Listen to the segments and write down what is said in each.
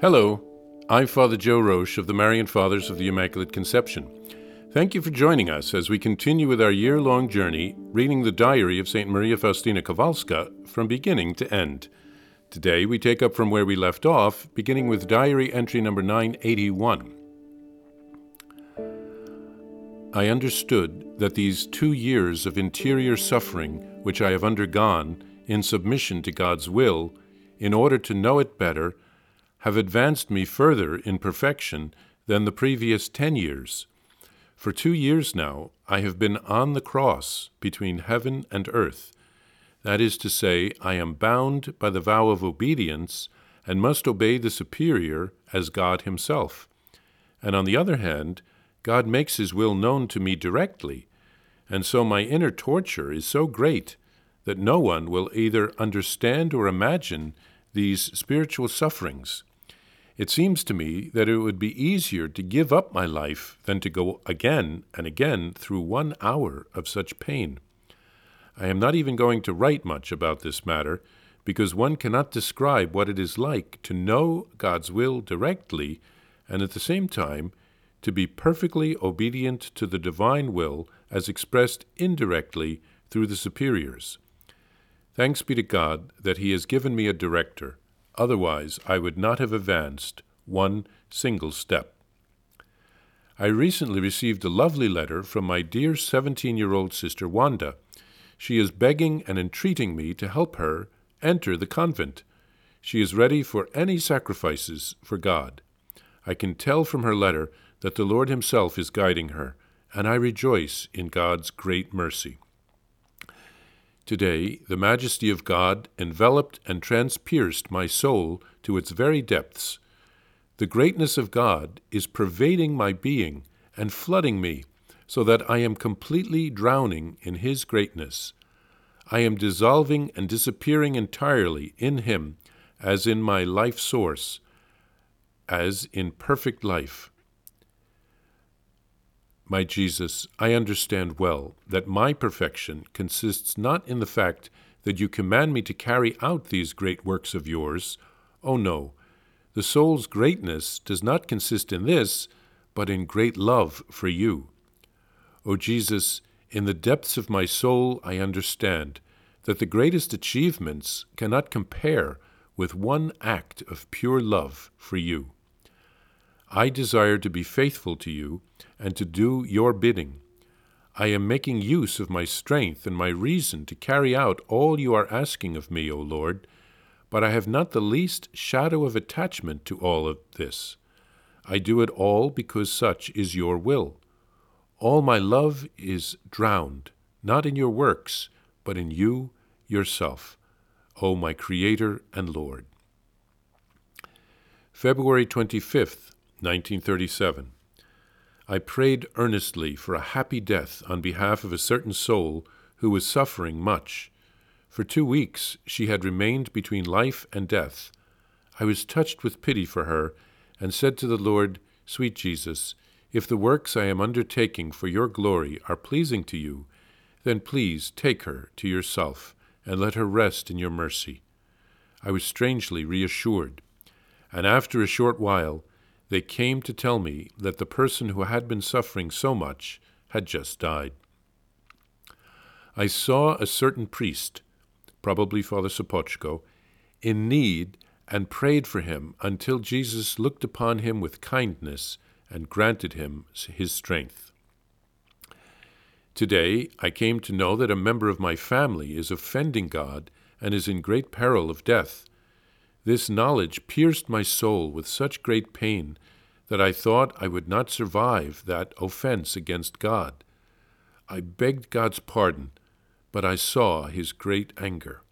Hello, I'm Father Joe Roesch of the Marian Fathers of the Immaculate Conception. Thank you for joining us as we continue with our year long journey reading the diary of St. Maria Faustina Kowalska from beginning to end. Today we take up from where we left off, beginning with diary entry number 981. I understood that these two years of interior suffering which I have undergone in submission to God's will, in order to know it better, have advanced me further in perfection than the previous ten years. For two years now, I have been on the cross between heaven and earth. That is to say, I am bound by the vow of obedience and must obey the superior as God Himself. And on the other hand, God makes His will known to me directly, and so my inner torture is so great that no one will either understand or imagine these spiritual sufferings. It seems to me that it would be easier to give up my life than to go again and again through one hour of such pain. I am not even going to write much about this matter, because one cannot describe what it is like to know God's will directly and at the same time to be perfectly obedient to the divine will as expressed indirectly through the superiors. Thanks be to God that He has given me a director Otherwise, I would not have advanced one single step. I recently received a lovely letter from my dear 17 year old sister Wanda. She is begging and entreating me to help her enter the convent. She is ready for any sacrifices for God. I can tell from her letter that the Lord Himself is guiding her, and I rejoice in God's great mercy. Today, the majesty of God enveloped and transpierced my soul to its very depths. The greatness of God is pervading my being and flooding me, so that I am completely drowning in His greatness. I am dissolving and disappearing entirely in Him as in my life source, as in perfect life. My Jesus, I understand well that my perfection consists not in the fact that you command me to carry out these great works of yours. Oh, no. The soul's greatness does not consist in this, but in great love for you. O Jesus, in the depths of my soul I understand that the greatest achievements cannot compare with one act of pure love for you. I desire to be faithful to you and to do your bidding. I am making use of my strength and my reason to carry out all you are asking of me, O Lord, but I have not the least shadow of attachment to all of this. I do it all because such is your will. All my love is drowned, not in your works, but in you yourself, O my Creator and Lord. February 25th, 1937. I prayed earnestly for a happy death on behalf of a certain soul who was suffering much. For two weeks she had remained between life and death. I was touched with pity for her, and said to the Lord, Sweet Jesus, if the works I am undertaking for your glory are pleasing to you, then please take her to yourself, and let her rest in your mercy. I was strangely reassured, and after a short while they came to tell me that the person who had been suffering so much had just died. I saw a certain priest, probably Father Sopoćko, in need and prayed for him until Jesus looked upon him with kindness and granted him his strength. Today I came to know that a member of my family is offending God and is in great peril of death. This knowledge pierced my soul with such great pain that I thought I would not survive that offense against God. I begged God's pardon, but I saw his great anger.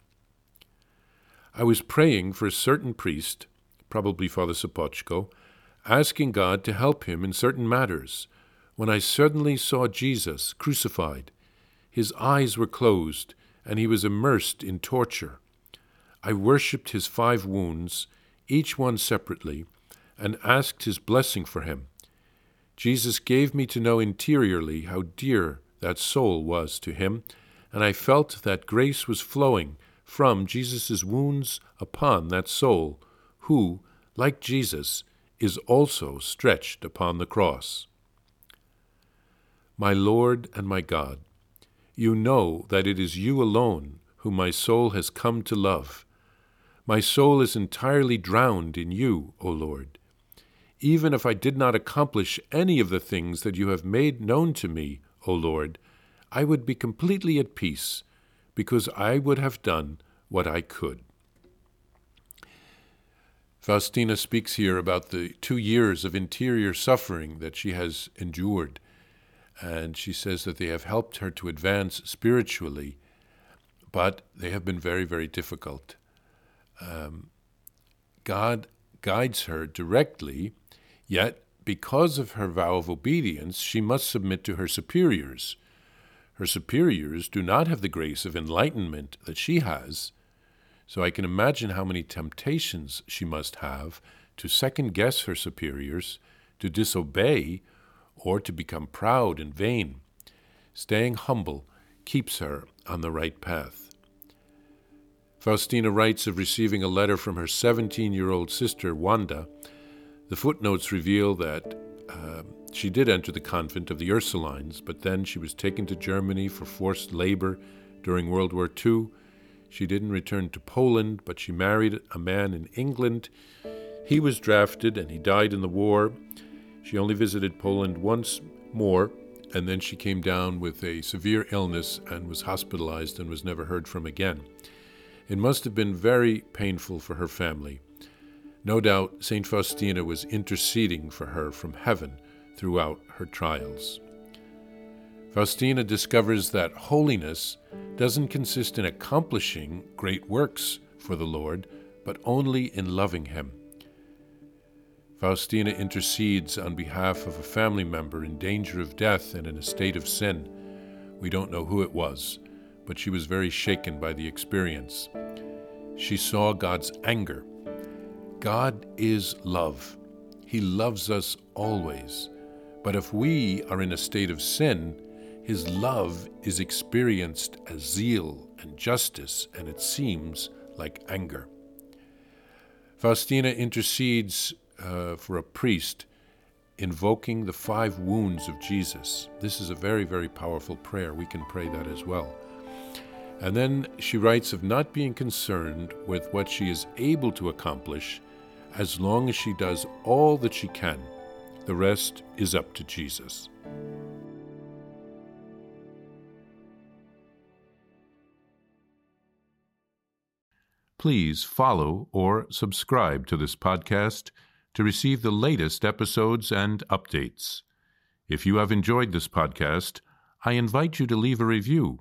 I was praying for a certain priest, probably Father Sopoćko, asking God to help him in certain matters, when I suddenly saw Jesus crucified. His eyes were closed, and he was immersed in torture. I worshipped his five wounds, each one separately, and asked his blessing for him. Jesus gave me to know interiorly how dear that soul was to him, and I felt that grace was flowing from Jesus' wounds upon that soul, who, like Jesus, is also stretched upon the cross. My Lord and my God, you know that it is you alone whom my soul has come to love. My soul is entirely drowned in you, O Lord. Even if I did not accomplish any of the things that you have made known to me, O Lord, I would be completely at peace, because I would have done what I could. Faustina speaks here about the two years of interior suffering that she has endured, and she says that they have helped her to advance spiritually, but they have been very, very difficult. Um, God guides her directly, yet because of her vow of obedience, she must submit to her superiors. Her superiors do not have the grace of enlightenment that she has, so I can imagine how many temptations she must have to second guess her superiors, to disobey, or to become proud and vain. Staying humble keeps her on the right path. Faustina writes of receiving a letter from her 17 year old sister, Wanda. The footnotes reveal that uh, she did enter the convent of the Ursulines, but then she was taken to Germany for forced labor during World War II she didn't return to Poland, but she married a man in England. He was drafted and he died in the war. She only visited Poland once more, and then she came down with a severe illness and was hospitalized and was never heard from again. It must have been very painful for her family. No doubt St. Faustina was interceding for her from heaven throughout her trials. Faustina discovers that holiness doesn't consist in accomplishing great works for the Lord, but only in loving Him. Faustina intercedes on behalf of a family member in danger of death and in a state of sin. We don't know who it was, but she was very shaken by the experience. She saw God's anger. God is love. He loves us always. But if we are in a state of sin, his love is experienced as zeal and justice, and it seems like anger. Faustina intercedes uh, for a priest invoking the five wounds of Jesus. This is a very, very powerful prayer. We can pray that as well. And then she writes of not being concerned with what she is able to accomplish as long as she does all that she can. The rest is up to Jesus. please follow or subscribe to this podcast to receive the latest episodes and updates. If you have enjoyed this podcast, I invite you to leave a review.